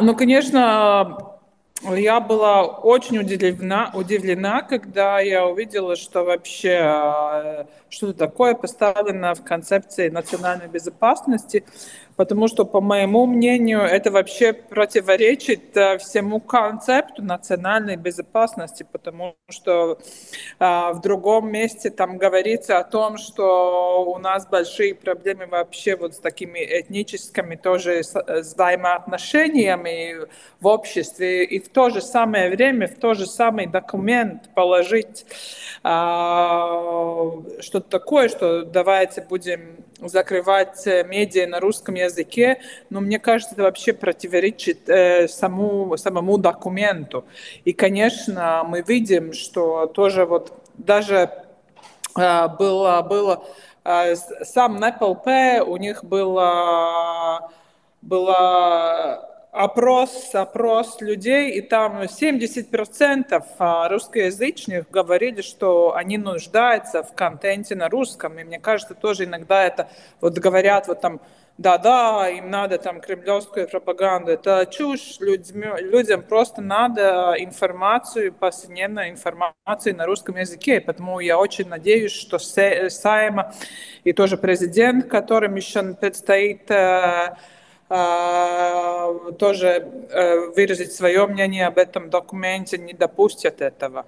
Ну, конечно, я была очень удивлена, удивлена, когда я увидела, что вообще а, что-то такое поставлено в концепции национальной безопасности потому что, по моему мнению, это вообще противоречит э, всему концепту национальной безопасности, потому что а, в другом месте там говорится о том, что у нас большие проблемы вообще вот с такими этническими тоже э, взаимоотношениями в обществе, и в то же самое время, в тот же самый документ положить а, что-то такое, что давайте будем закрывать э, медиа на русском языке, но мне кажется, это вообще противоречит э, саму, самому документу. И, конечно, мы видим, что тоже вот даже э, было, было э, сам НПЛП, у них было, было опрос, опрос людей, и там 70% а, русскоязычных говорили, что они нуждаются в контенте на русском. И мне кажется, тоже иногда это вот говорят вот там, да-да, им надо там кремлевскую пропаганду. Это чушь. Людьми, людям просто надо информацию, повседневную информацию на русском языке. Поэтому я очень надеюсь, что Сайма и тоже президент, которым еще предстоит э, тоже э, выразить свое мнение об этом документе, не допустят этого.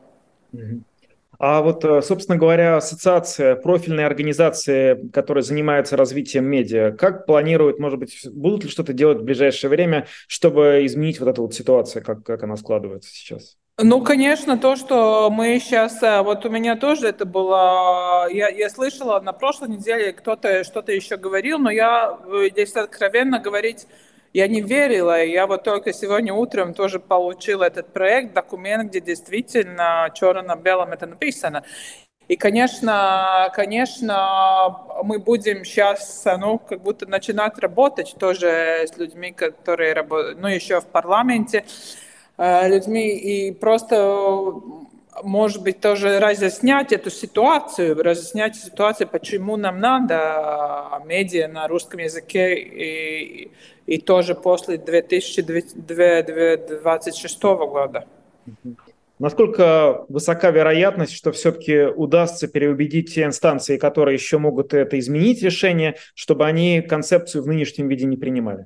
А вот, э, собственно говоря, ассоциация, профильные организации, которые занимаются развитием медиа, как планируют, может быть, будут ли что-то делать в ближайшее время, чтобы изменить вот эту вот ситуацию, как, как она складывается сейчас? Ну, конечно, то, что мы сейчас, э, вот у меня тоже это было, я, я слышала на прошлой неделе, кто-то что-то еще говорил, но я, здесь э, откровенно говорить, я не верила, я вот только сегодня утром тоже получила этот проект, документ, где действительно черно на белом это написано. И, конечно, конечно, мы будем сейчас, ну, как будто начинать работать тоже с людьми, которые работают, ну, еще в парламенте, людьми и просто может быть, тоже разъяснять эту ситуацию, разъяснять ситуацию, почему нам надо медиа на русском языке и, и тоже после 2026 года. Насколько высока вероятность, что все-таки удастся переубедить те инстанции, которые еще могут это изменить решение, чтобы они концепцию в нынешнем виде не принимали?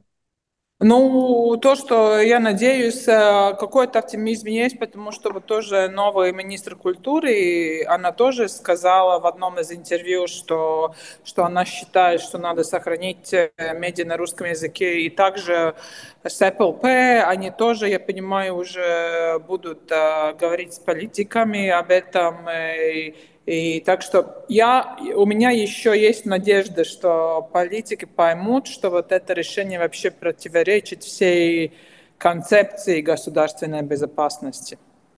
Ну, то, что я надеюсь, э, какой-то оптимизм есть, потому что вот тоже новый министр культуры, она тоже сказала в одном из интервью, что, что она считает, что надо сохранить э, медиа на русском языке. И также с СПЛП, они тоже, я понимаю, уже будут uh, говорить с политиками об этом. И, и так что я, у меня еще есть надежда, что политики поймут, что вот это решение вообще противоречит всей концепции государственной безопасности.